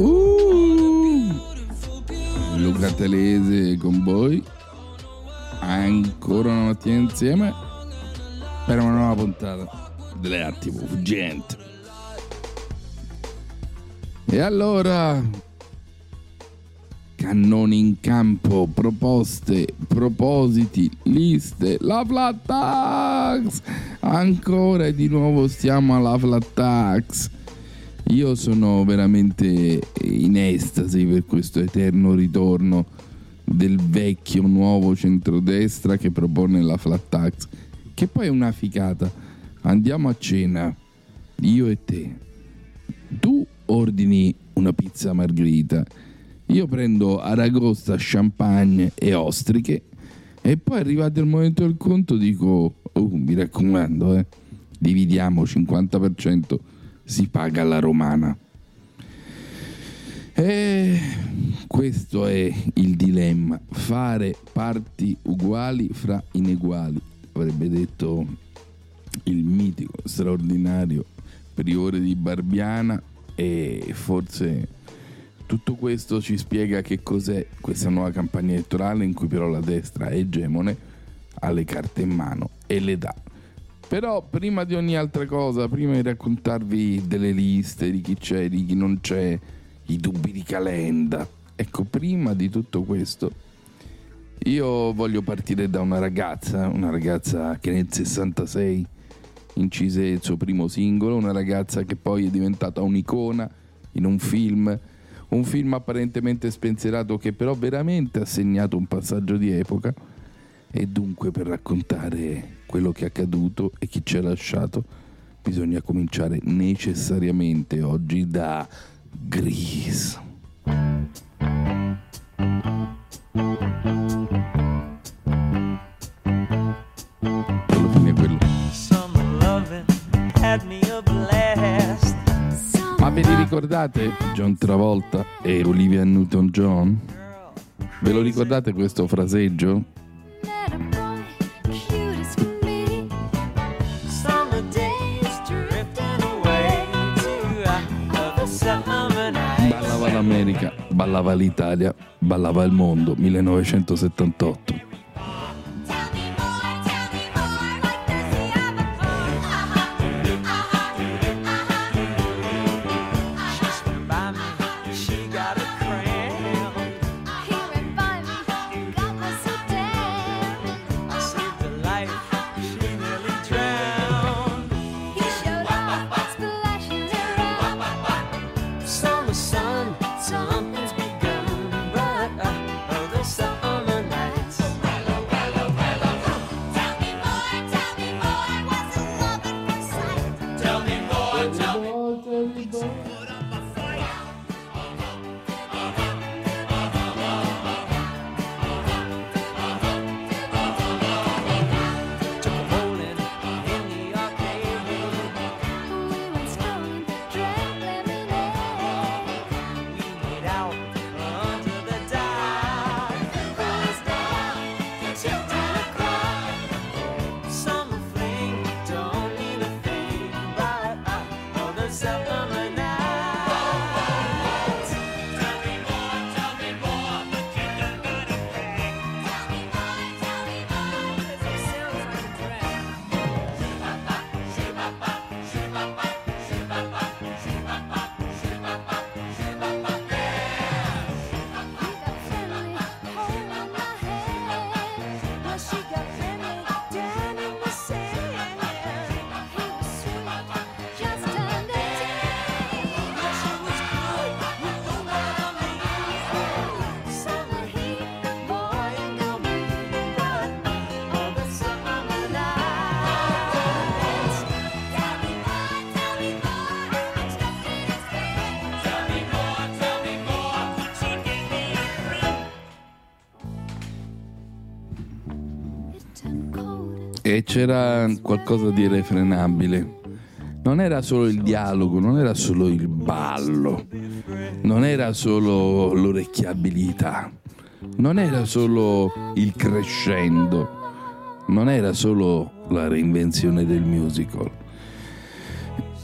Uh, Luca Telese con voi. Ancora una mattina insieme per una nuova puntata dell'attimo fuggente. E allora, cannoni in campo, proposte, propositi, liste, la flat tax! Ancora e di nuovo stiamo alla flat tax. Io sono veramente in estasi per questo eterno ritorno del vecchio nuovo centrodestra che propone la flat tax, che poi è una ficata. Andiamo a cena, io e te. Tu ordini una pizza margherita, io prendo aragosta, champagne e ostriche e poi arrivato il momento del conto dico, oh, mi raccomando, eh, dividiamo 50%, si paga la romana. E questo è il dilemma, fare parti uguali fra ineguali, avrebbe detto il mitico, straordinario priore di Barbiana e forse tutto questo ci spiega che cos'è questa nuova campagna elettorale in cui però la destra è egemone, ha le carte in mano e le dà. Però prima di ogni altra cosa, prima di raccontarvi delle liste, di chi c'è, di chi non c'è, i dubbi di Calenda, ecco, prima di tutto questo, io voglio partire da una ragazza, una ragazza che nel 66 incise il suo primo singolo, una ragazza che poi è diventata un'icona in un film, un film apparentemente spensierato che però veramente ha segnato un passaggio di epoca e dunque per raccontare quello che è accaduto e chi ci ha lasciato bisogna cominciare necessariamente oggi da Grease. Ma ve li ricordate John Travolta e Olivia Newton-John? Ve lo ricordate questo fraseggio? l'America, ballava l'Italia, ballava il mondo, 1978. E c'era qualcosa di irrefrenabile. Non era solo il dialogo, non era solo il ballo, non era solo l'orecchiabilità, non era solo il crescendo, non era solo la reinvenzione del musical.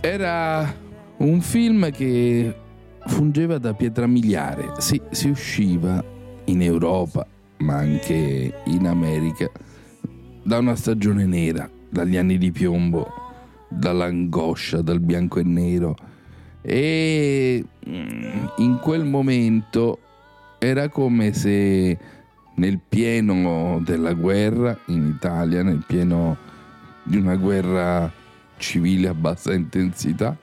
Era un film che fungeva da pietra miliare. Sì, si usciva in Europa, ma anche in America, da una stagione nera, dagli anni di piombo, dall'angoscia, dal bianco e nero. E mm, in quel momento era come se nel pieno della guerra in Italia, nel pieno di una guerra civile a bassa intensità,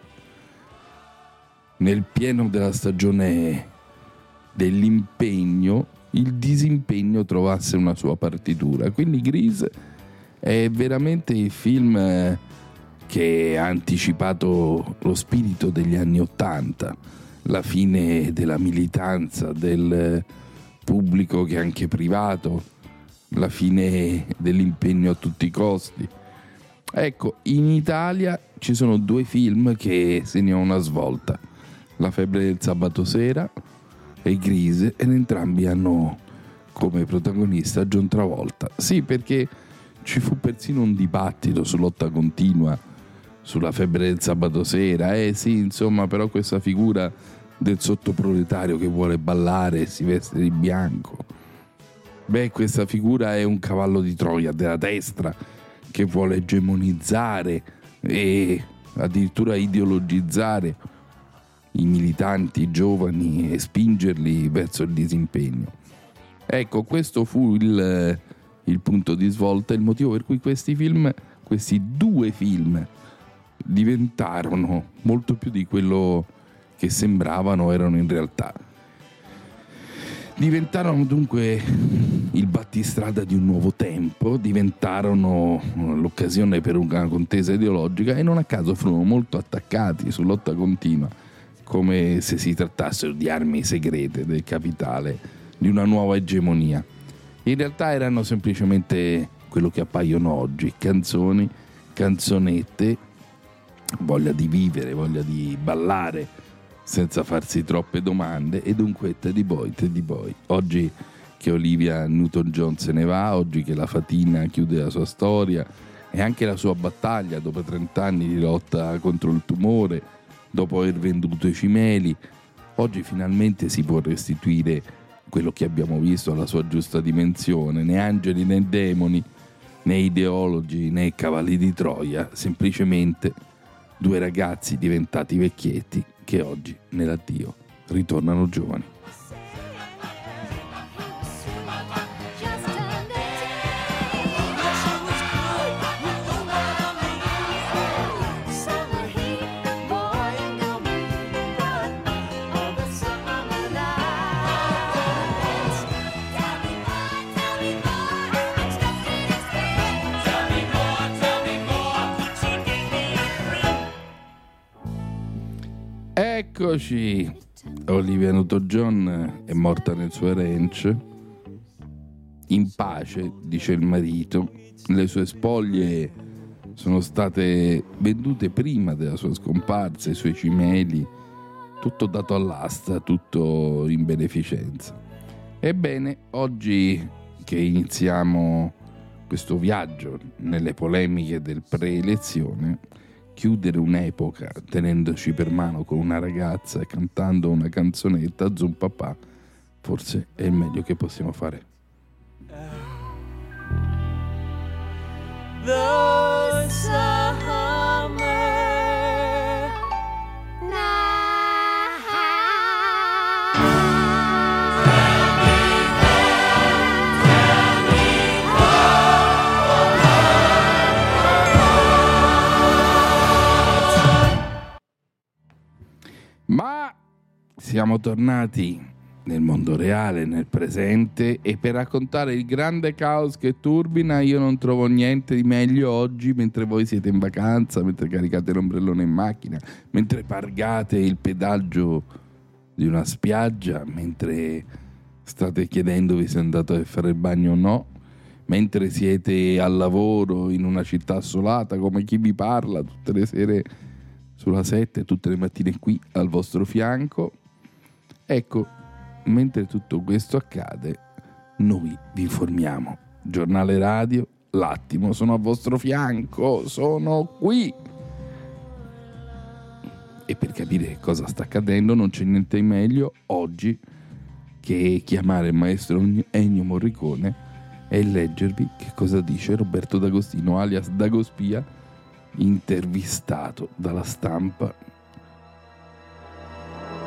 nel pieno della stagione dell'impegno, il disimpegno trovasse una sua partitura. Quindi Grease è veramente il film eh, che ha anticipato lo spirito degli anni Ottanta, la fine della militanza, del pubblico che anche privato, la fine dell'impegno a tutti i costi. Ecco, in Italia ci sono due film che segnano una svolta. La febbre del sabato sera e Grise ed entrambi hanno come protagonista John Travolta. Sì, perché ci fu persino un dibattito su lotta continua sulla febbre del sabato sera. Eh sì, insomma, però questa figura del sottoproletario che vuole ballare e si veste di bianco. Beh, questa figura è un cavallo di Troia della destra che vuole egemonizzare e addirittura ideologizzare i militanti giovani e spingerli verso il disimpegno. Ecco, questo fu il, il punto di svolta, il motivo per cui questi film, questi due film, diventarono molto più di quello che sembravano erano in realtà. Diventarono dunque il battistrada di un nuovo tempo, diventarono l'occasione per una contesa ideologica e non a caso furono molto attaccati su lotta continua, come se si trattassero di armi segrete del capitale, di una nuova egemonia. In realtà erano semplicemente quello che appaiono oggi, canzoni, canzonette, voglia di vivere, voglia di ballare, senza farsi troppe domande e dunque Teddy Boy, Teddy Boy. Oggi che Olivia Newton-John se ne va, oggi che la Fatina chiude la sua storia e anche la sua battaglia dopo 30 anni di lotta contro il tumore, dopo aver venduto i cimeli, oggi finalmente si può restituire quello che abbiamo visto alla sua giusta dimensione, né angeli né demoni, né ideologi né cavalli di Troia, semplicemente due ragazzi diventati vecchietti che oggi nell'addio ritornano giovani. Eccoci, Olivia Newton-John è morta nel suo ranch, in pace, dice il marito, le sue spoglie sono state vendute prima della sua scomparsa, i suoi cimeli, tutto dato all'asta, tutto in beneficenza. Ebbene, oggi che iniziamo questo viaggio nelle polemiche del preelezione, chiudere un'epoca tenendoci per mano con una ragazza e cantando una canzonetta, Zoom papà, forse è il meglio che possiamo fare. The summer siamo tornati nel mondo reale, nel presente e per raccontare il grande caos che turbina io non trovo niente di meglio oggi mentre voi siete in vacanza, mentre caricate l'ombrellone in macchina, mentre pargate il pedaggio di una spiaggia, mentre state chiedendovi se andate a fare il bagno o no, mentre siete al lavoro in una città assolata, come chi vi parla tutte le sere sulla 7, tutte le mattine qui al vostro fianco. Ecco, mentre tutto questo accade, noi vi informiamo. Giornale radio, l'attimo, sono a vostro fianco, sono qui. E per capire cosa sta accadendo non c'è niente di meglio oggi che chiamare il maestro Ennio Morricone e leggervi che cosa dice Roberto D'Agostino, alias Dagospia, intervistato dalla stampa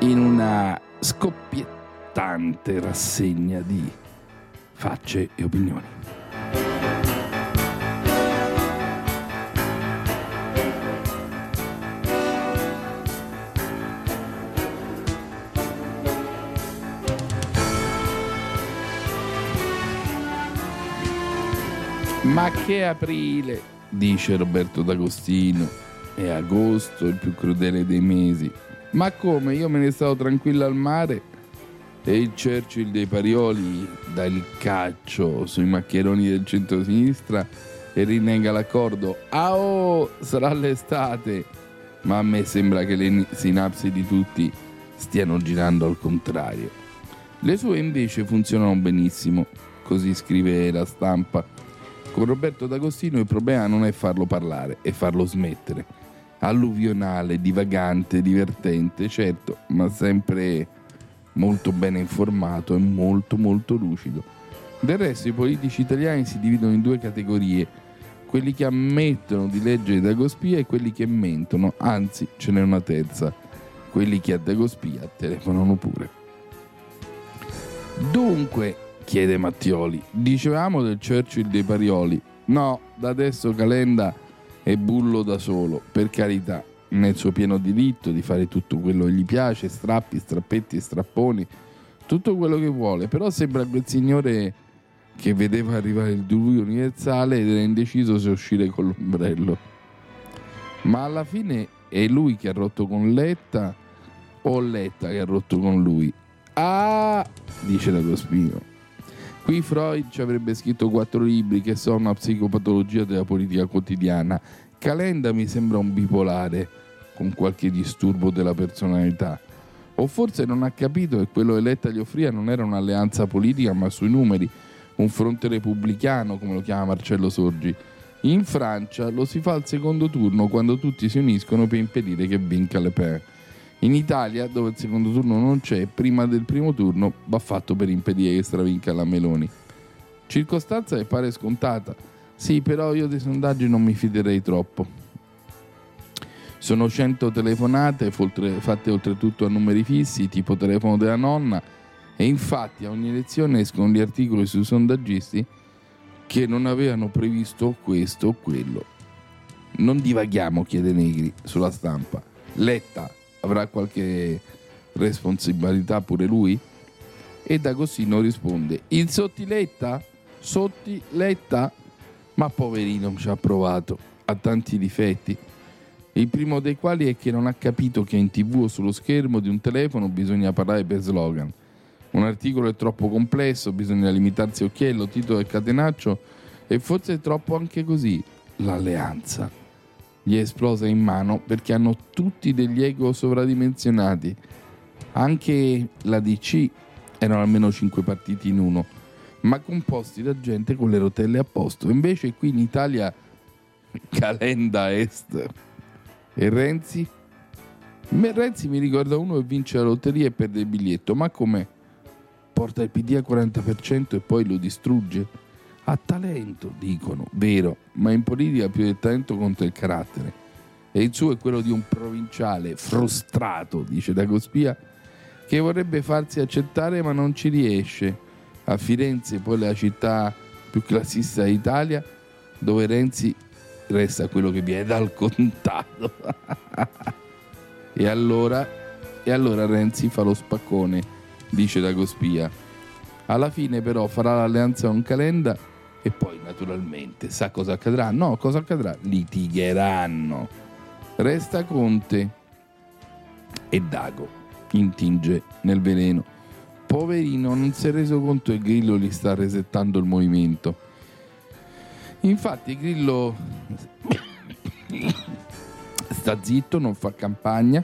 in una scoppiettante rassegna di facce e opinioni. Ma che aprile, dice Roberto D'Agostino. È agosto, il più crudele dei mesi. Ma come? Io me ne stavo tranquillo al mare e il Churchill dei Parioli dà il caccio sui maccheroni del centro-sinistra e rinnega l'accordo. Ah oh, sarà l'estate! Ma a me sembra che le sinapsi di tutti stiano girando al contrario. Le sue invece funzionano benissimo, così scrive la stampa. Con Roberto D'Agostino il problema non è farlo parlare, è farlo smettere. Alluvionale, divagante, divertente, certo, ma sempre molto bene informato e molto molto lucido. Del resto i politici italiani si dividono in due categorie, quelli che ammettono di leggere Dagospia e quelli che mentono, anzi ce n'è una terza, quelli che a Dagospia telefonano pure. Dunque, chiede Mattioli, dicevamo del Churchill dei Parioli. No, da adesso Calenda è bullo da solo, per carità, nel suo pieno diritto di fare tutto quello che gli piace, strappi, strappetti, strapponi, tutto quello che vuole, però sembra quel signore che vedeva arrivare il diluvio universale ed era indeciso se uscire con l'ombrello. Ma alla fine è lui che ha rotto con Letta o Letta che ha rotto con lui? Ah, dice la Cospino. Qui Freud ci avrebbe scritto quattro libri che sono psicopatologia della politica quotidiana. Calenda mi sembra un bipolare con qualche disturbo della personalità. O forse non ha capito che quello che Letta gli offriva non era un'alleanza politica ma sui numeri, un fronte repubblicano come lo chiama Marcello Sorgi. In Francia lo si fa al secondo turno quando tutti si uniscono per impedire che vinca Le Pen. In Italia, dove il secondo turno non c'è, prima del primo turno va fatto per impedire che stravinca la Meloni. Circostanza che pare scontata. Sì, però io dei sondaggi non mi fiderei troppo. Sono 100 telefonate fatte oltretutto a numeri fissi, tipo telefono della nonna, e infatti a ogni elezione escono gli articoli sui sondaggisti che non avevano previsto questo o quello. Non divaghiamo, chiede Negri, sulla stampa. Letta avrà qualche responsabilità pure lui? E D'Agostino risponde: Il sottiletta? Sottiletta? Ma poverino ci ha provato, ha tanti difetti. Il primo dei quali è che non ha capito che in tv o sullo schermo di un telefono bisogna parlare per slogan. Un articolo è troppo complesso, bisogna limitarsi a occhiello, titolo e catenaccio e forse è troppo anche così l'alleanza gli è esplosa in mano perché hanno tutti degli ego sovradimensionati. Anche la DC erano almeno 5 partiti in uno, ma composti da gente con le rotelle a posto. Invece qui in Italia Calenda Est e Renzi? Renzi mi ricorda uno che vince la lotteria e perde il biglietto, ma come? Porta il PD al 40% e poi lo distrugge? Ha talento, dicono, vero, ma in politica più del talento conta il carattere. E il suo è quello di un provinciale frustrato, dice Dagospia, che vorrebbe farsi accettare ma non ci riesce. A Firenze, poi la città più classista d'Italia, dove Renzi resta quello che viene dal contato. e, allora, e allora Renzi fa lo spaccone, dice Dagospia. Alla fine però farà l'alleanza con Calenda e poi naturalmente sa cosa accadrà? No, cosa accadrà? Litigheranno. Resta Conte e Dago intinge nel veleno. Poverino, non si è reso conto che Grillo gli sta resettando il movimento. Infatti Grillo sta zitto, non fa campagna,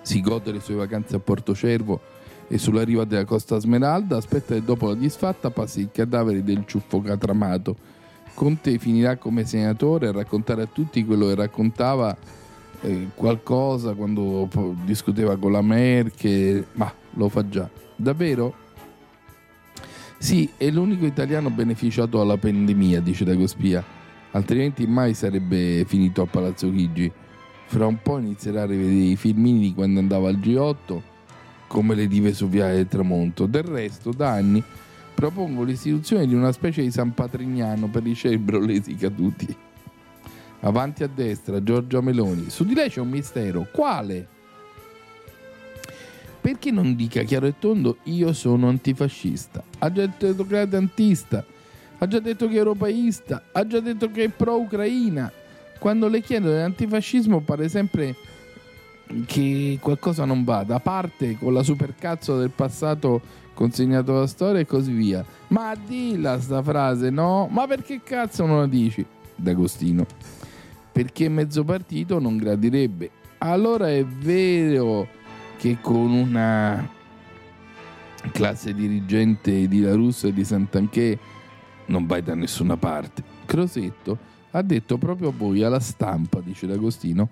si gode le sue vacanze a Porto Cervo e sulla riva della Costa Smeralda, aspetta che dopo la disfatta passi il cadavere del ciuffo catramato. Conte finirà come senatore a raccontare a tutti quello che raccontava eh, qualcosa quando discuteva con la Merkel, ma lo fa già. Davvero? Sì, è l'unico italiano beneficiato dalla pandemia, dice Dagospia, altrimenti mai sarebbe finito a Palazzo Chigi. Fra un po' inizierà a rivedere i filmini di quando andava al G8, come le dive su Viale del Tramonto. Del resto, da anni propongo l'istituzione di una specie di San Patrignano per i cerebrolesi caduti. Avanti a destra, Giorgia Meloni. Su di lei c'è un mistero. Quale? Perché non dica chiaro e tondo io sono antifascista? Ha già detto che è atlantista, ha già detto che è europeista, ha già detto che è pro-Ucraina. Quando le chiedo dell'antifascismo pare sempre che qualcosa non vada, a parte con la supercazzo del passato consegnato alla storia e così via. Ma dilla sta frase, no? Ma perché cazzo non la dici? D'Agostino. Perché mezzo partito non gradirebbe. Allora è vero che con una classe dirigente di La Russa e di Sant'Anché non vai da nessuna parte. Crosetto ha detto proprio a voi, alla stampa, dice D'Agostino,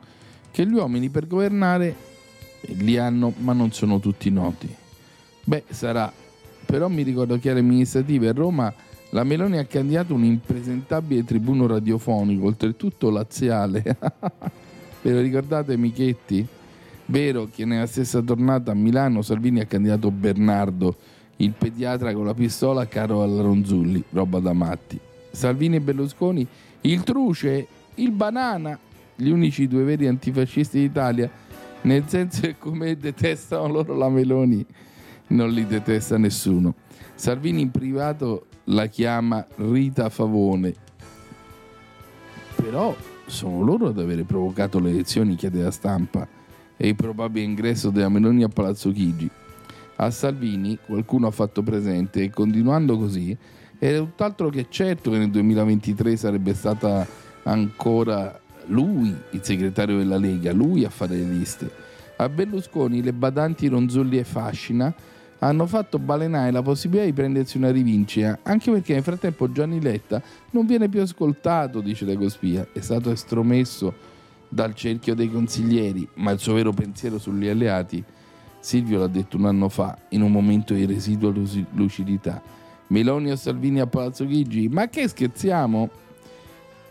che gli uomini per governare li hanno, ma non sono tutti noti. Beh, sarà. Però mi ricordo che alle amministrative a Roma la Meloni ha candidato un impresentabile tribuno radiofonico, oltretutto laziale. Ve lo ricordate, Michetti? Vero che nella stessa tornata a Milano Salvini ha candidato Bernardo, il pediatra con la pistola caro alla Ronzulli, roba da matti. Salvini e Berlusconi, il truce, il banana, gli unici due veri antifascisti d'Italia, nel senso che come detestano loro la Meloni, non li detesta nessuno. Salvini in privato la chiama Rita Favone, però sono loro ad avere provocato le elezioni, chiede la stampa, e il probabile ingresso della Meloni a Palazzo Chigi. A Salvini qualcuno ha fatto presente e continuando così è tutt'altro che certo che nel 2023 sarebbe stata ancora lui il segretario della Lega, lui a fare le liste. A Berlusconi le badanti Ronzulli e Fascina hanno fatto balenare la possibilità di prendersi una rivincita, anche perché nel frattempo Gianni Letta non viene più ascoltato, dice De Cospia, è stato estromesso dal cerchio dei consiglieri, ma il suo vero pensiero sugli alleati, Silvio l'ha detto un anno fa, in un momento di residua lucidità. Meloni o Salvini a Palazzo Chigi? Ma che scherziamo?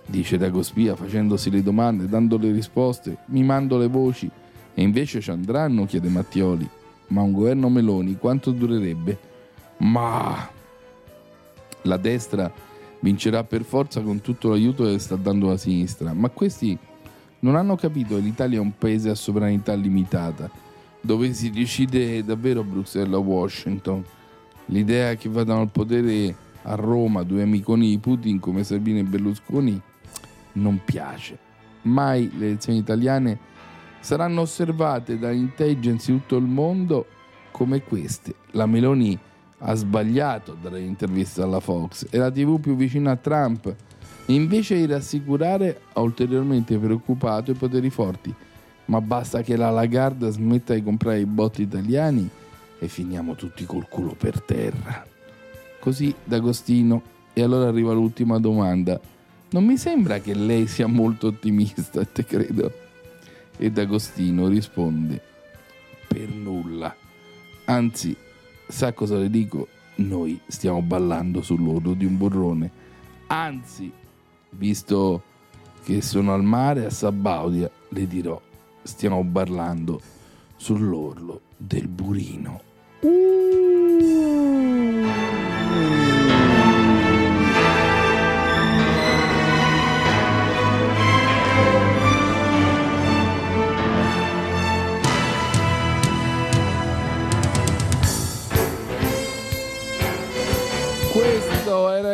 Dice Dagospia facendosi le domande, dando le risposte, mimando le voci. E invece ci andranno, chiede Mattioli. Ma un governo Meloni quanto durerebbe? Ma la destra vincerà per forza con tutto l'aiuto che sta dando la sinistra. Ma questi non hanno capito che l'Italia è un paese a sovranità limitata, dove si decide davvero Bruxelles o Washington. L'idea che vadano al potere a Roma due amiconi di Putin come Salvini e Berlusconi non piace. Mai le elezioni italiane saranno osservate da intelligence di tutto il mondo come queste. La Meloni ha sbagliato dalle interviste alla Fox, è la TV più vicina a Trump. Invece di rassicurare ha ulteriormente preoccupato i poteri forti. Ma basta che la Lagarde smetta di comprare i botti italiani e finiamo tutti col culo per terra. Così D'Agostino. E allora arriva l'ultima domanda. Non mi sembra che lei sia molto ottimista, te credo. E D'Agostino risponde: Per nulla. Anzi, sa cosa le dico? Noi stiamo ballando sull'orlo di un burrone. Anzi, visto che sono al mare a Sabaudia, le dirò: stiamo ballando sull'orlo del burino. Questo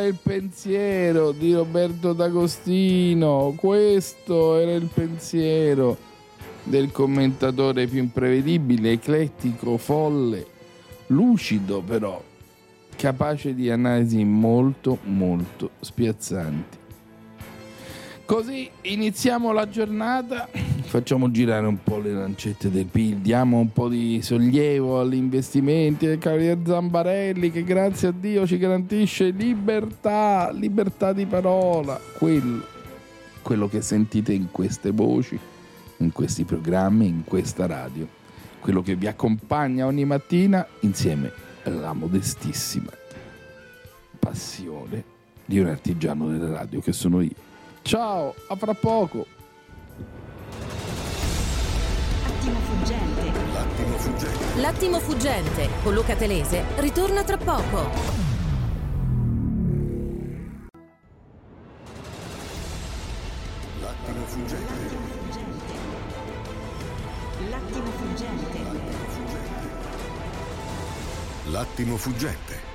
il pensiero di Roberto D'Agostino, questo era il pensiero del commentatore più imprevedibile, eclettico, folle, lucido però, capace di analisi molto molto spiazzanti. Così iniziamo la giornata, facciamo girare un po' le lancette del PIL, diamo un po' di sollievo agli investimenti del Cavaliere Zambarelli che grazie a Dio ci garantisce libertà, libertà di parola, quello, quello che sentite in queste voci, in questi programmi, in questa radio, quello che vi accompagna ogni mattina insieme alla modestissima passione di un artigiano della radio che sono io. Ciao, a fra poco. Attimo fuggente. L'attimo fuggente. L'attimo fuggente con Luca Telese ritorna tra poco. L'attimo fuggente. L'attimo fuggente. L'attimo fuggente.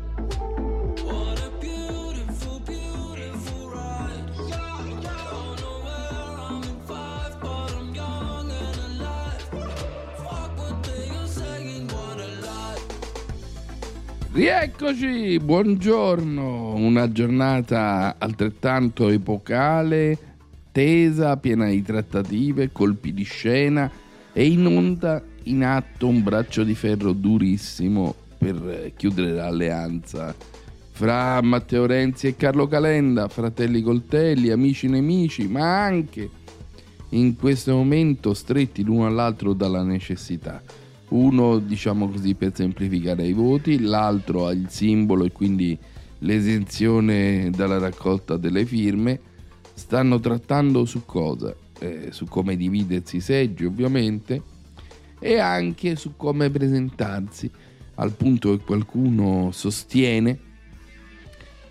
Rieccoci, buongiorno, una giornata altrettanto epocale, tesa, piena di trattative, colpi di scena e in onda in atto un braccio di ferro durissimo per chiudere l'alleanza fra Matteo Renzi e Carlo Calenda, fratelli coltelli, amici nemici, ma anche in questo momento stretti l'uno all'altro dalla necessità. Uno, diciamo così, per semplificare i voti, l'altro ha il simbolo e quindi l'esenzione dalla raccolta delle firme. Stanno trattando su cosa? Eh, su come dividersi i seggi, ovviamente, e anche su come presentarsi, al punto che qualcuno sostiene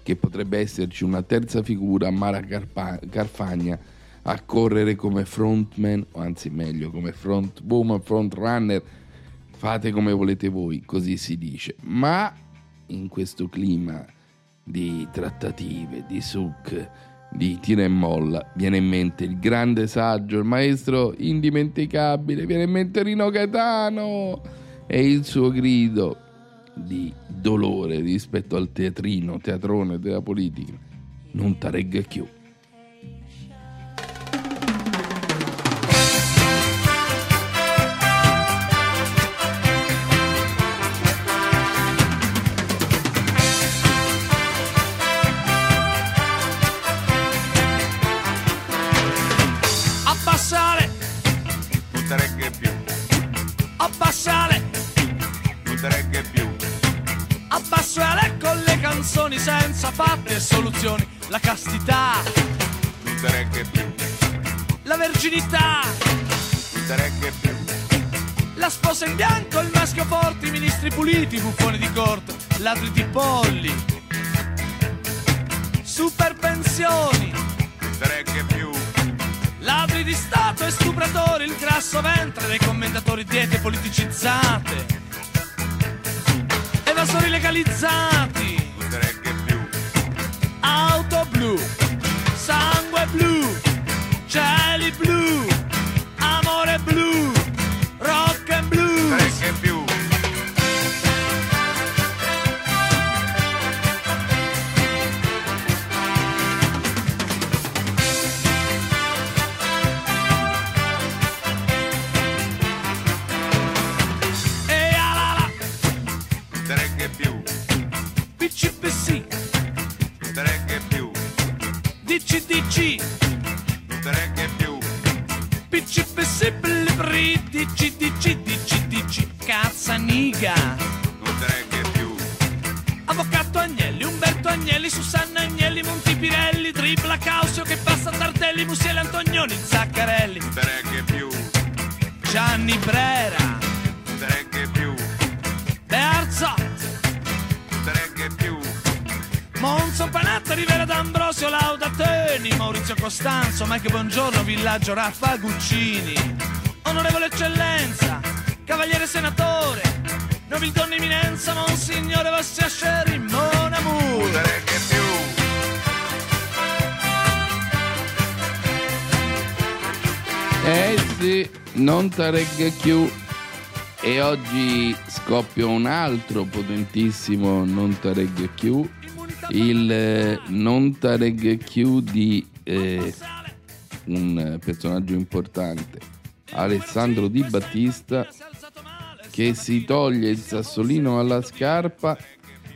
che potrebbe esserci una terza figura, Mara Carpa- Carfagna, a correre come frontman, o anzi meglio come frontwoman, frontrunner, fate come volete voi, così si dice. Ma in questo clima di trattative, di suc, di tira e molla, viene in mente il grande saggio, il maestro indimenticabile, viene in mente Rino Gaetano e il suo grido di dolore rispetto al teatrino, teatrone della politica. Non taregga più. Fatti soluzioni. La castità, la verginità, la sposa in bianco, il maschio forte, i ministri puliti, i buffoni di corte, ladri di polli, super pensioni, ladri di Stato e stupratori, il grasso ventre dei commentatori diete politicizzate, evasori legalizzati. Auto Blue, Sangue Blue, cieli Blue. Antonioni, Zaccarelli, regge più, Gianni Brera, regge più, Bearzot, regge più, Mon Monson, Panatta, Rivera d'Ambrosio, Laudateni, Maurizio Costanzo, Mike Buongiorno, Villaggio Raffa Guccini. Onorevole Eccellenza, Cavaliere Senatore, Nobildonna Eminenza, Monsignore Vostri Asceri, Mon Amour. Regge più, Eh sì, non taregge più. E oggi scoppia un altro potentissimo non taregge più. Il eh, non taregge più di eh, un personaggio importante, Alessandro Di Battista, che si toglie il sassolino alla scarpa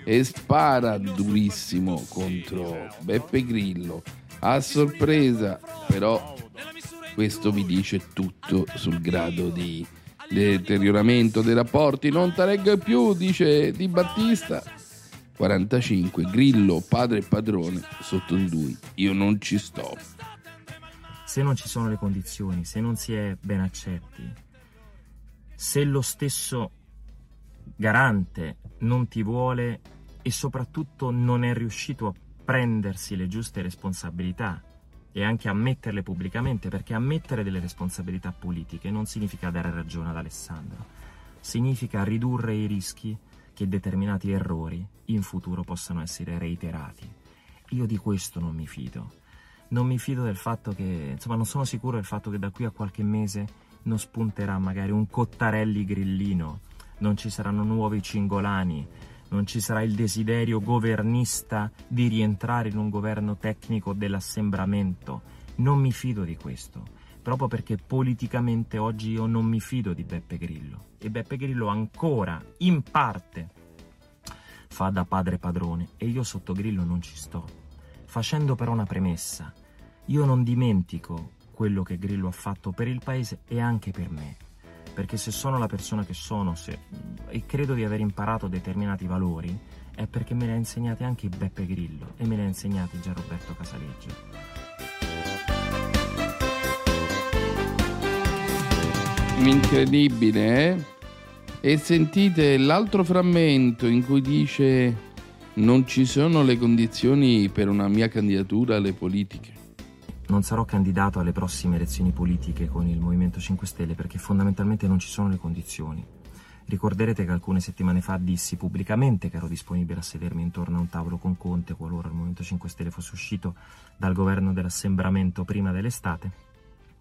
e spara durissimo contro Beppe Grillo. A sorpresa, però, questo vi dice tutto sul grado di deterioramento dei rapporti. Non taregga più, dice Di Battista. 45, Grillo, padre e padrone, sotto di lui. Io non ci sto. se non ci sono le condizioni, se non si è ben accetti, se lo stesso garante non ti vuole e soprattutto non è riuscito a prendersi le giuste responsabilità e anche a metterle pubblicamente, perché ammettere delle responsabilità politiche non significa dare ragione ad Alessandro, significa ridurre i rischi che determinati errori in futuro possano essere reiterati. Io di questo non mi fido. Non mi fido del fatto che, insomma, non sono sicuro del fatto che da qui a qualche mese non spunterà magari un Cottarelli grillino, non ci saranno nuovi cingolani, non ci sarà il desiderio governista di rientrare in un governo tecnico dell'assembramento. Non mi fido di questo, proprio perché politicamente oggi io non mi fido di Beppe Grillo. E Beppe Grillo ancora, in parte, fa da padre padrone e io sotto Grillo non ci sto. Facendo però una premessa, io non dimentico quello che Grillo ha fatto per il paese e anche per me. Perché se sono la persona che sono se- e credo di aver imparato determinati valori, è perché me li ha insegnati anche Beppe Grillo e me li ha insegnati già Roberto Casaleggio. Incredibile, eh? E sentite l'altro frammento in cui dice non ci sono le condizioni per una mia candidatura alle politiche. Non sarò candidato alle prossime elezioni politiche con il Movimento 5 Stelle perché fondamentalmente non ci sono le condizioni. Ricorderete che alcune settimane fa dissi pubblicamente che ero disponibile a sedermi intorno a un tavolo con Conte qualora il Movimento 5 Stelle fosse uscito dal governo dell'assembramento prima dell'estate,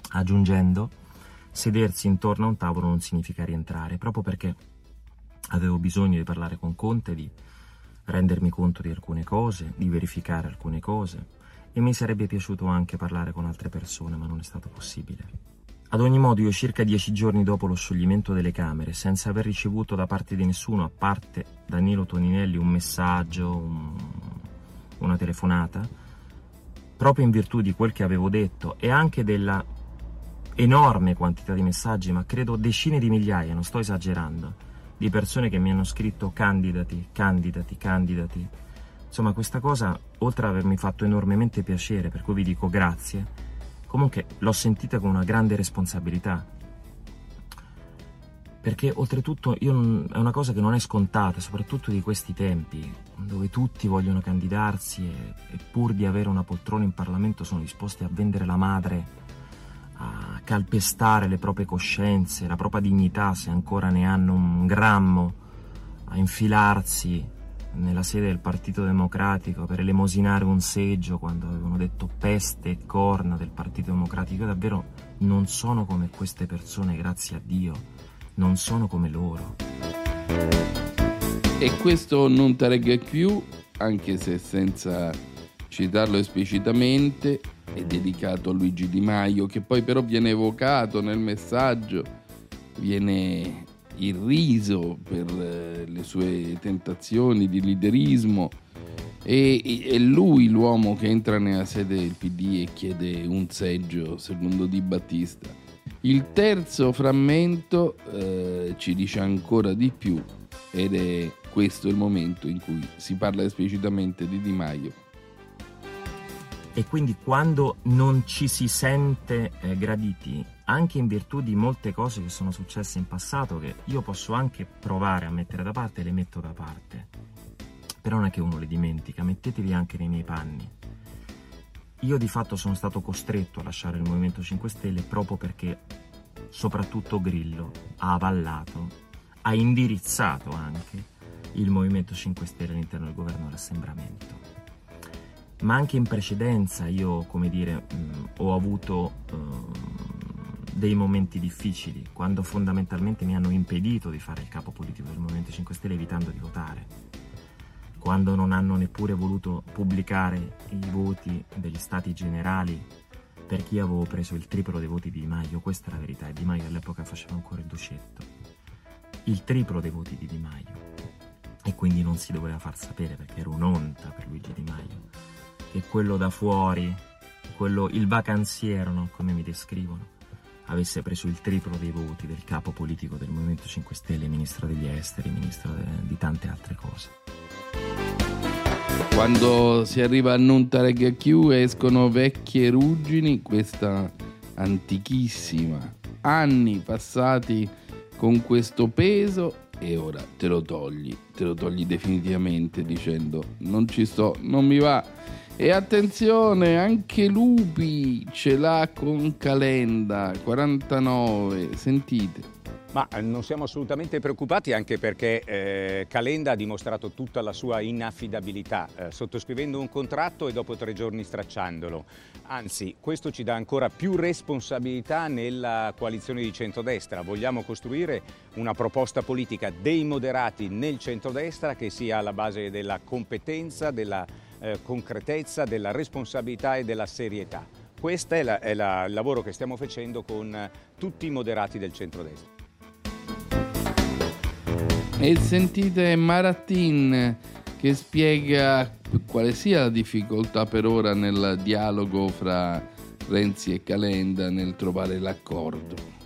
aggiungendo sedersi intorno a un tavolo non significa rientrare, proprio perché avevo bisogno di parlare con Conte, di rendermi conto di alcune cose, di verificare alcune cose e mi sarebbe piaciuto anche parlare con altre persone, ma non è stato possibile. Ad ogni modo, io circa dieci giorni dopo lo scioglimento delle Camere, senza aver ricevuto da parte di nessuno, a parte Danilo Toninelli, un messaggio, un- una telefonata, proprio in virtù di quel che avevo detto e anche della enorme quantità di messaggi, ma credo decine di migliaia, non sto esagerando, di persone che mi hanno scritto candidati, candidati, candidati. Insomma, questa cosa, oltre ad avermi fatto enormemente piacere, per cui vi dico grazie, comunque l'ho sentita con una grande responsabilità. Perché oltretutto io è una cosa che non è scontata, soprattutto di questi tempi, dove tutti vogliono candidarsi e, e pur di avere una poltrona in Parlamento sono disposti a vendere la madre a calpestare le proprie coscienze, la propria dignità, se ancora ne hanno un grammo, a infilarsi nella sede del Partito Democratico per elemosinare un seggio quando avevano detto peste e corna del Partito Democratico. Io davvero non sono come queste persone, grazie a Dio, non sono come loro. E questo non taregga più, anche se senza citarlo esplicitamente, è dedicato a Luigi Di Maio, che poi però viene evocato nel messaggio, viene irriso per eh, le sue tentazioni di liderismo. E- è lui l'uomo che entra nella sede del PD e chiede un seggio, secondo Di Battista. Il terzo frammento eh, ci dice ancora di più ed è questo il momento in cui si parla esplicitamente di Di Maio. E quindi quando non ci si sente eh, graditi, anche in virtù di molte cose che sono successe in passato, che io posso anche provare a mettere da parte, le metto da parte. però non è che uno le dimentica, mettetevi anche nei miei panni. Io di fatto sono stato costretto a lasciare il Movimento 5 Stelle proprio perché soprattutto Grillo ha avallato, ha indirizzato anche il Movimento 5 Stelle all'interno del governo dell'assembramento. Ma anche in precedenza io, come dire, mh, ho avuto uh, dei momenti difficili, quando fondamentalmente mi hanno impedito di fare il capo politico del Movimento 5 Stelle evitando di votare, quando non hanno neppure voluto pubblicare i voti degli stati generali per chi avevo preso il triplo dei voti di Di Maio, questa è la verità, e Di Maio all'epoca faceva ancora il docetto, il triplo dei voti di Di Maio e quindi non si doveva far sapere perché era un'onta per Luigi Di Maio, che quello da fuori, quello, il vacanziero, no? come mi descrivono, avesse preso il triplo dei voti del capo politico del Movimento 5 Stelle, ministro degli esteri, ministro de, di tante altre cose. Quando si arriva a Nuntaregga Q escono vecchie ruggini, questa antichissima, anni passati con questo peso e ora te lo togli, te lo togli definitivamente dicendo non ci sto, non mi va. E attenzione, anche Lupi ce l'ha con Calenda 49, sentite. Ma eh, non siamo assolutamente preoccupati anche perché eh, Calenda ha dimostrato tutta la sua inaffidabilità, eh, sottoscrivendo un contratto e dopo tre giorni stracciandolo. Anzi, questo ci dà ancora più responsabilità nella coalizione di centrodestra. Vogliamo costruire una proposta politica dei moderati nel centrodestra che sia alla base della competenza, della eh, concretezza, della responsabilità e della serietà. Questo è, la, è la, il lavoro che stiamo facendo con eh, tutti i moderati del centrodestra. E sentite Maratin che spiega quale sia la difficoltà per ora nel dialogo fra Renzi e Calenda nel trovare l'accordo.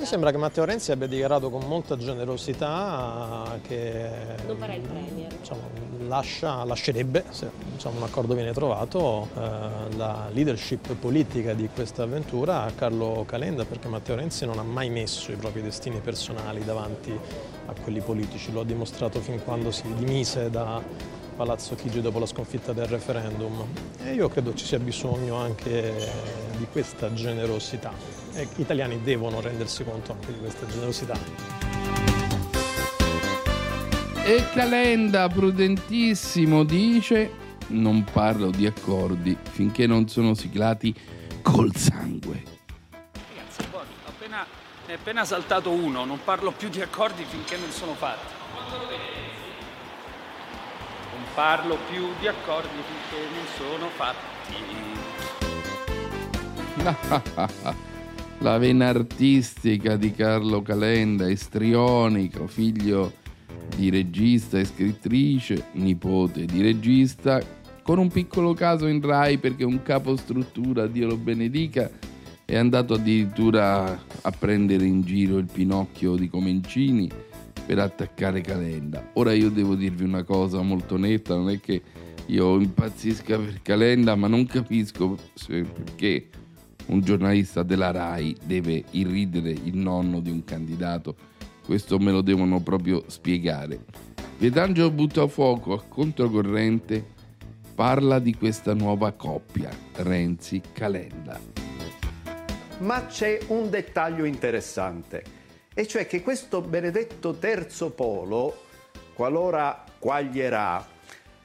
Mi sembra che Matteo Renzi abbia dichiarato con molta generosità che non farà il Premier. Diciamo, lascia, lascerebbe, se diciamo, un accordo viene trovato, eh, la leadership politica di questa avventura a Carlo Calenda perché Matteo Renzi non ha mai messo i propri destini personali davanti a quelli politici, lo ha dimostrato fin quando si dimise da Palazzo Chigi dopo la sconfitta del referendum. E io credo ci sia bisogno anche di questa generosità e gli italiani devono rendersi conto anche di questa generosità. E Calenda, prudentissimo, dice non parlo di accordi finché non sono siglati col sangue. Ragazzi, buoni, appena, è appena saltato uno, non parlo più di accordi finché non sono fatti. Non parlo più di accordi finché non sono fatti. La vena artistica di Carlo Calenda, istrionico, figlio di regista e scrittrice, nipote di regista, con un piccolo caso in Rai perché un capostruttura, Dio lo benedica, è andato addirittura a prendere in giro il Pinocchio di Comencini per attaccare Calenda. Ora io devo dirvi una cosa molto netta, non è che io impazzisca per Calenda, ma non capisco perché un giornalista della RAI deve irridere il nonno di un candidato. Questo me lo devono proprio spiegare. Vietangelo Buttafuoco a controcorrente parla di questa nuova coppia, Renzi-Calenda. Ma c'è un dettaglio interessante, e cioè che questo benedetto terzo polo, qualora quaglierà,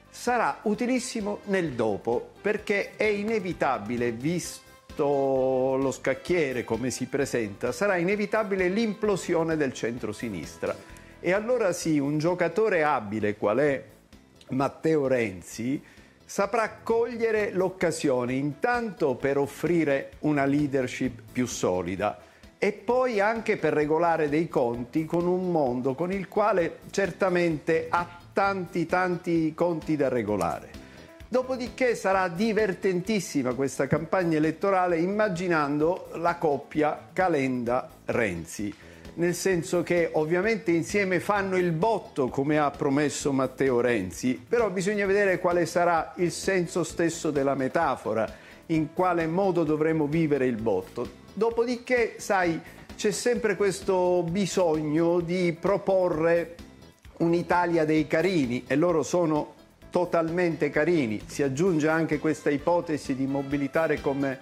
sarà utilissimo nel dopo, perché è inevitabile, visto lo scacchiere come si presenta, sarà inevitabile l'implosione del centro-sinistra. E allora sì, un giocatore abile qual è Matteo Renzi saprà cogliere l'occasione intanto per offrire una leadership più solida e poi anche per regolare dei conti con un mondo con il quale certamente ha tanti tanti conti da regolare. Dopodiché sarà divertentissima questa campagna elettorale immaginando la coppia Calenda-Renzi, nel senso che ovviamente insieme fanno il botto come ha promesso Matteo Renzi, però bisogna vedere quale sarà il senso stesso della metafora, in quale modo dovremo vivere il botto. Dopodiché, sai, c'è sempre questo bisogno di proporre un'Italia dei carini e loro sono totalmente carini. Si aggiunge anche questa ipotesi di mobilitare come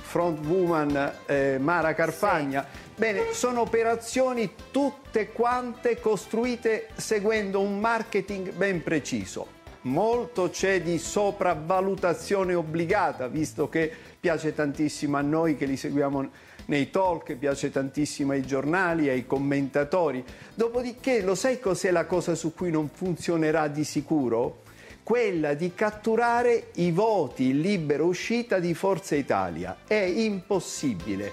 front woman eh, Mara Carfagna. Bene, sono operazioni tutte quante costruite seguendo un marketing ben preciso. Molto c'è di sopravvalutazione obbligata, visto che piace tantissimo a noi che li seguiamo nei talk, piace tantissimo ai giornali, ai commentatori. Dopodiché, lo sai cos'è la cosa su cui non funzionerà di sicuro? Quella di catturare i voti in libera uscita di Forza Italia. È impossibile.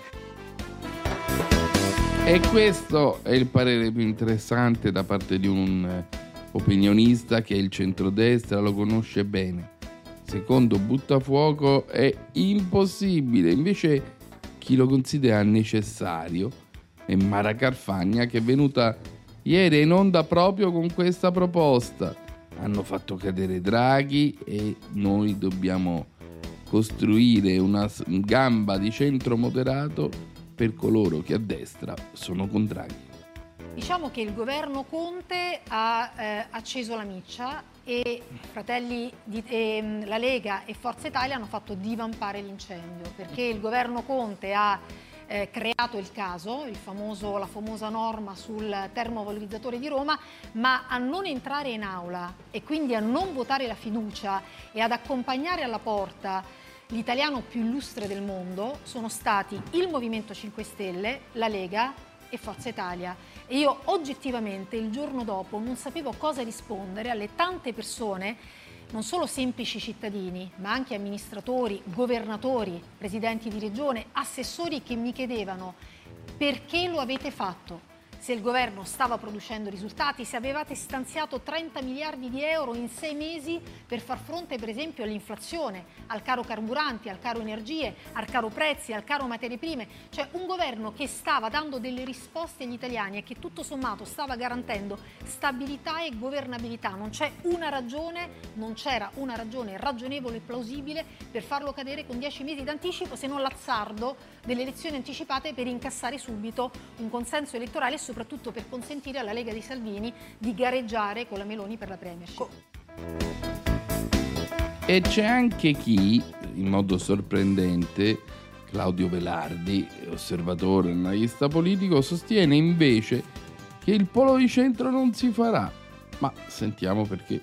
E questo è il parere più interessante da parte di un eh, opinionista che il centrodestra lo conosce bene. Secondo Buttafuoco è impossibile, invece chi lo considera necessario è Mara Carfagna che è venuta ieri in onda proprio con questa proposta. Hanno fatto cadere Draghi e noi dobbiamo costruire una gamba di centro moderato per coloro che a destra sono contrari. Diciamo che il governo Conte ha eh, acceso la miccia e Fratelli di, eh, la Lega e Forza Italia hanno fatto divampare l'incendio perché il governo Conte ha eh, creato il caso, il famoso, la famosa norma sul termovalorizzatore di Roma, ma a non entrare in aula e quindi a non votare la fiducia e ad accompagnare alla porta l'italiano più illustre del mondo sono stati il Movimento 5 Stelle, la Lega e Forza Italia. E io oggettivamente il giorno dopo non sapevo cosa rispondere alle tante persone, non solo semplici cittadini, ma anche amministratori, governatori, presidenti di regione, assessori che mi chiedevano perché lo avete fatto? Se il governo stava producendo risultati, se avevate stanziato 30 miliardi di euro in sei mesi per far fronte per esempio all'inflazione, al caro carburanti, al caro energie, al caro prezzi, al caro materie prime, cioè un governo che stava dando delle risposte agli italiani e che tutto sommato stava garantendo stabilità e governabilità. Non c'è una ragione, non c'era una ragione ragionevole e plausibile per farlo cadere con dieci mesi d'anticipo se non l'azzardo delle elezioni anticipate per incassare subito un consenso elettorale soprattutto per consentire alla Lega di Salvini di gareggiare con la Meloni per la Premiership. E c'è anche chi, in modo sorprendente, Claudio Velardi, osservatore analista politico, sostiene invece che il polo di centro non si farà. Ma sentiamo perché.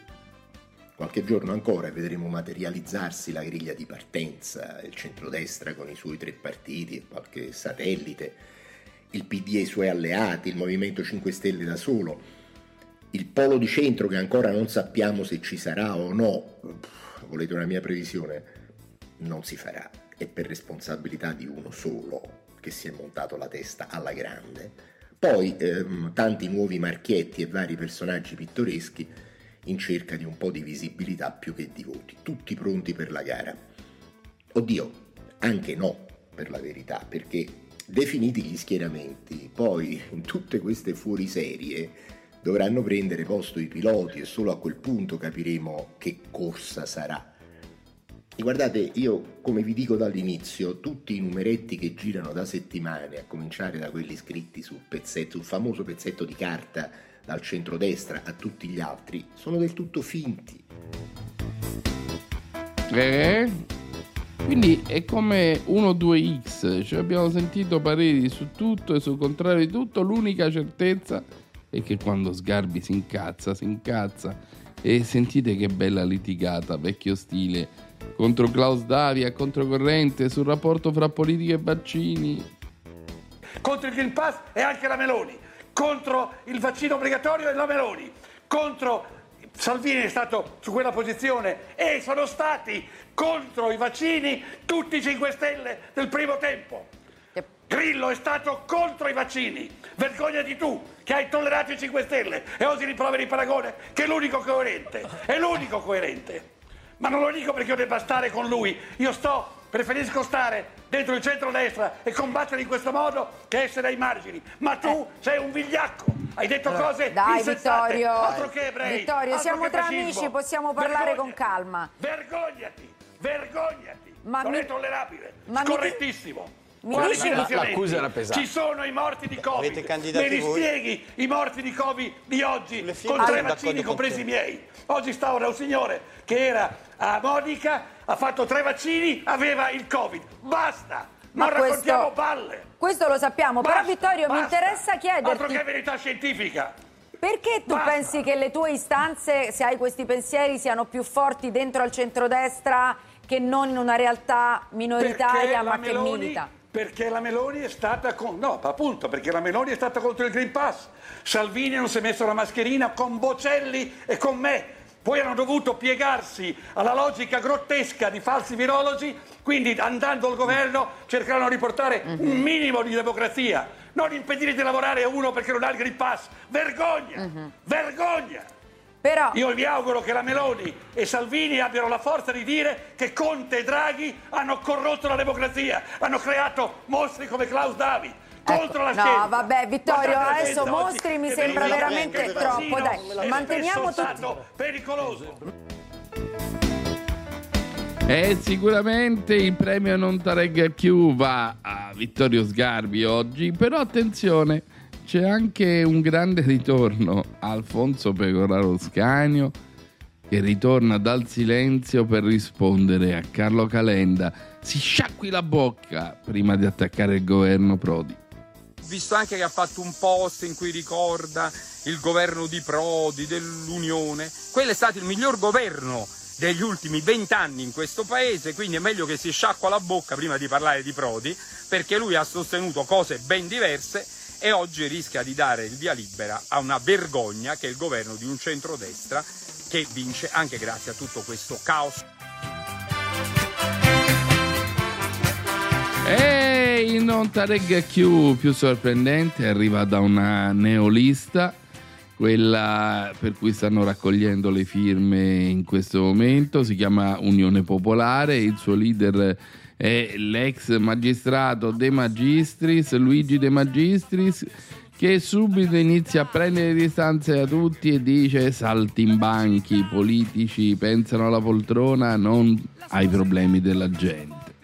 Qualche giorno ancora vedremo materializzarsi la griglia di partenza, il centrodestra con i suoi tre partiti e qualche satellite il PD e i suoi alleati, il Movimento 5 Stelle da solo, il polo di centro che ancora non sappiamo se ci sarà o no, volete una mia previsione, non si farà, è per responsabilità di uno solo che si è montato la testa alla grande. Poi ehm, tanti nuovi marchietti e vari personaggi pittoreschi in cerca di un po' di visibilità più che di voti, tutti pronti per la gara. Oddio, anche no, per la verità, perché definiti gli schieramenti, poi in tutte queste fuoriserie dovranno prendere posto i piloti e solo a quel punto capiremo che corsa sarà. Guardate, io come vi dico dall'inizio, tutti i numeretti che girano da settimane, a cominciare da quelli scritti sul pezzetto, sul famoso pezzetto di carta dal centrodestra a tutti gli altri, sono del tutto finti. Eh? Quindi è come 1-2x, cioè abbiamo sentito pareri su tutto e sul contrario di tutto, l'unica certezza è che quando Sgarbi si incazza, si incazza. E sentite che bella litigata, vecchio stile, contro Klaus Davia, controcorrente sul rapporto fra politica e vaccini. Contro il Green Pass e anche la Meloni, contro il vaccino obbligatorio e la Meloni, contro Salvini è stato su quella posizione e sono stati contro i vaccini tutti i 5 Stelle del primo tempo. Grillo è stato contro i vaccini. Vergognati tu che hai tollerato i 5 Stelle e osi rimproveri il paragone che è l'unico coerente. È l'unico coerente. Ma non lo dico perché io debba stare con lui. Io sto, preferisco stare dentro il centro-destra e combattere in questo modo che essere ai margini. Ma tu eh. sei un vigliacco. Hai detto cose Dai insensate. Vittorio, altro che ebrei, Vittorio altro siamo tra fascismo. amici, possiamo parlare con Vergognati. calma. Vergognati, vergognati. Ma non mi- è tollerabile. ma Scorrettissimo. Mi Quali dici-? L'accusa era pesante. Ci sono i morti di Covid. Me li voi? spieghi i morti di Covid di oggi con tre vaccini, compresi i miei. Oggi sta ora un signore che era a Monica, ha fatto tre vaccini, aveva il Covid. Basta! Ma Non questo- raccontiamo balle! Questo lo sappiamo, però Basta, Vittorio mi basta. interessa Altro chiederti che verità scientifica! perché tu Basta. pensi che le tue istanze, se hai questi pensieri, siano più forti dentro al centrodestra che non in una realtà minoritaria Perché ma che Meloni- milita? Perché la Meloni è stata con... No, appunto, perché la Meloni è stata contro il Green Pass. Salvini non si è messo la mascherina con Bocelli e con me. Poi hanno dovuto piegarsi alla logica grottesca di falsi virologi, quindi andando al governo cercarono di riportare un minimo di democrazia, non impedire di lavorare a uno perché non ha il Green Pass. Vergogna! Vergogna! Però Io vi auguro che la Meloni e Salvini abbiano la forza di dire che Conte e Draghi hanno corrotto la democrazia, hanno creato mostri come Klaus Davi contro la Ecco, no, scienza. vabbè, Vittorio, adesso oggi mostri mi sembra veramente troppo, dai, manteniamo stato pericoloso. E sicuramente il premio non taregga più va a Vittorio Sgarbi oggi, però attenzione, c'è anche un grande ritorno, Alfonso Pecoraro Scanio, che ritorna dal silenzio per rispondere a Carlo Calenda. Si sciacqui la bocca prima di attaccare il governo Prodi. visto anche che ha fatto un post in cui ricorda il governo di Prodi, dell'Unione. Quello è stato il miglior governo degli ultimi vent'anni in questo paese, quindi è meglio che si sciacqua la bocca prima di parlare di Prodi, perché lui ha sostenuto cose ben diverse e oggi rischia di dare il via libera a una vergogna che è il governo di un centrodestra che vince anche grazie a tutto questo caos. E il non taregga più, più sorprendente arriva da una neolista, quella per cui stanno raccogliendo le firme in questo momento, si chiama Unione Popolare, il suo leader è l'ex magistrato De Magistris, Luigi De Magistris, che subito inizia a prendere distanze da tutti e dice saltimbanchi, i politici pensano alla poltrona, non ai problemi della gente.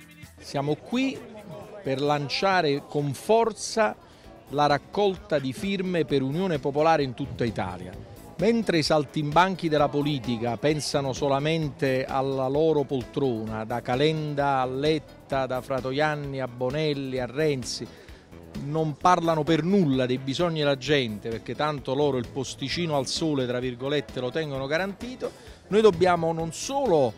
Siamo qui per lanciare con forza la raccolta di firme per Unione Popolare in tutta Italia. Mentre i saltimbanchi della politica pensano solamente alla loro poltrona, da Calenda a Letta, da Fratoianni a Bonelli a Renzi, non parlano per nulla dei bisogni della gente, perché tanto loro il posticino al sole, tra virgolette, lo tengono garantito, noi dobbiamo non solo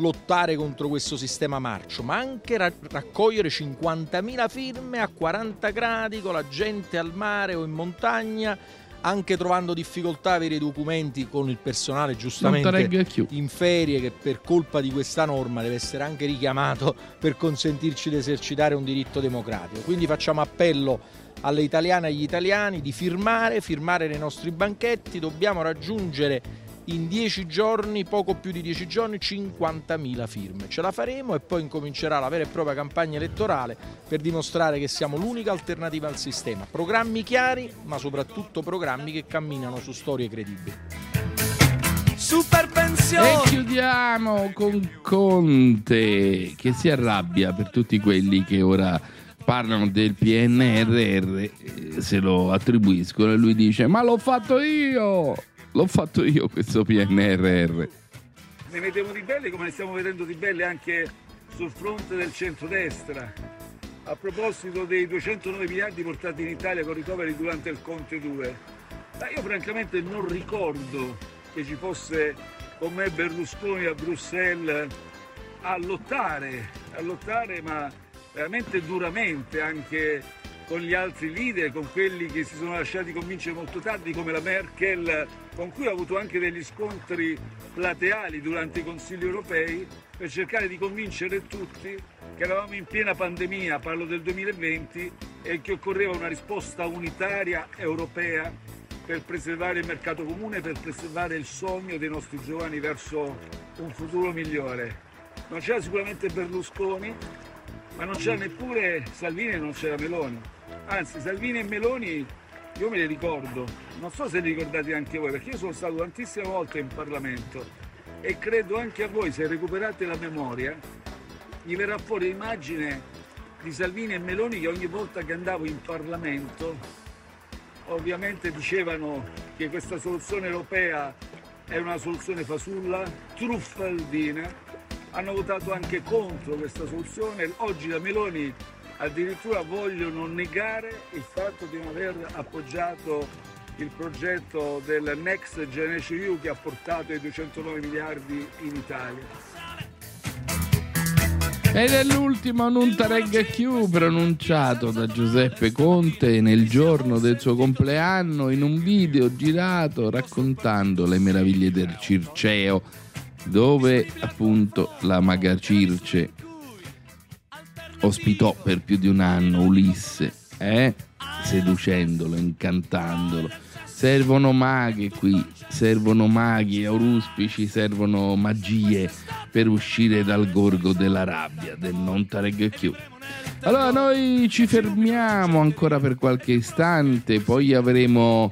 lottare contro questo sistema marcio, ma anche ra- raccogliere 50.000 firme a 40 gradi con la gente al mare o in montagna, anche trovando difficoltà a avere i documenti con il personale giustamente in ferie che per colpa di questa norma deve essere anche richiamato per consentirci di esercitare un diritto democratico. Quindi facciamo appello alle italiane e agli italiani di firmare, firmare nei nostri banchetti, dobbiamo raggiungere in 10 giorni, poco più di 10 giorni, 50.000 firme. Ce la faremo e poi incomincerà la vera e propria campagna elettorale per dimostrare che siamo l'unica alternativa al sistema. Programmi chiari, ma soprattutto programmi che camminano su storie credibili. Super E pensione. chiudiamo con Conte che si arrabbia per tutti quelli che ora parlano del PNRR, eh, se lo attribuiscono e lui dice ma l'ho fatto io, l'ho fatto io questo PNRR. Ne vediamo di belle come ne stiamo vedendo di belle anche sul fronte del centrodestra. A proposito dei 209 miliardi portati in Italia con ricoveri durante il Conte 2, ma io francamente non ricordo che ci fosse con me Berlusconi a Bruxelles a lottare, a lottare ma veramente duramente anche con gli altri leader, con quelli che si sono lasciati convincere molto tardi come la Merkel, con cui ho avuto anche degli scontri plateali durante i consigli europei per cercare di convincere tutti che eravamo in piena pandemia, parlo del 2020, e che occorreva una risposta unitaria europea per preservare il mercato comune, per preservare il sogno dei nostri giovani verso un futuro migliore. Non c'era sicuramente Berlusconi, ma non c'era neppure Salvini e non c'era Meloni. Anzi, Salvini e Meloni io me li ricordo, non so se li ricordate anche voi, perché io sono stato tantissime volte in Parlamento e credo anche a voi, se recuperate la memoria, gli verrà fuori l'immagine di Salvini e Meloni che ogni volta che andavo in Parlamento ovviamente dicevano che questa soluzione europea è una soluzione fasulla, truffaldina, hanno votato anche contro questa soluzione, oggi la Meloni addirittura vogliono negare il fatto di non aver appoggiato il progetto del Next Generation EU che ha portato i 209 miliardi in Italia. Ed è l'ultimo Nuntareg Q pronunciato da Giuseppe Conte nel giorno del suo compleanno in un video girato raccontando le meraviglie del Circeo, dove appunto la maga Circe ospitò per più di un anno Ulisse, eh? seducendolo, incantandolo. Servono maghe qui, servono maghi, auruspici, servono magie per uscire dal gorgo della rabbia del non Tareg Q. Allora noi ci fermiamo ancora per qualche istante, poi avremo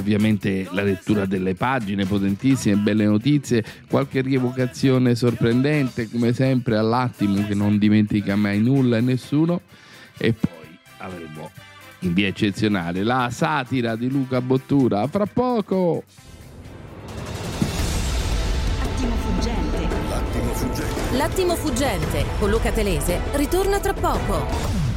ovviamente la lettura delle pagine potentissime, belle notizie, qualche rievocazione sorprendente come sempre all'attimo che non dimentica mai nulla e nessuno e poi avremo in via eccezionale la satira di Luca Bottura. Fra poco! Attimo fuggente. L'attimo fuggente. L'attimo fuggente con Luca Telese ritorna tra poco.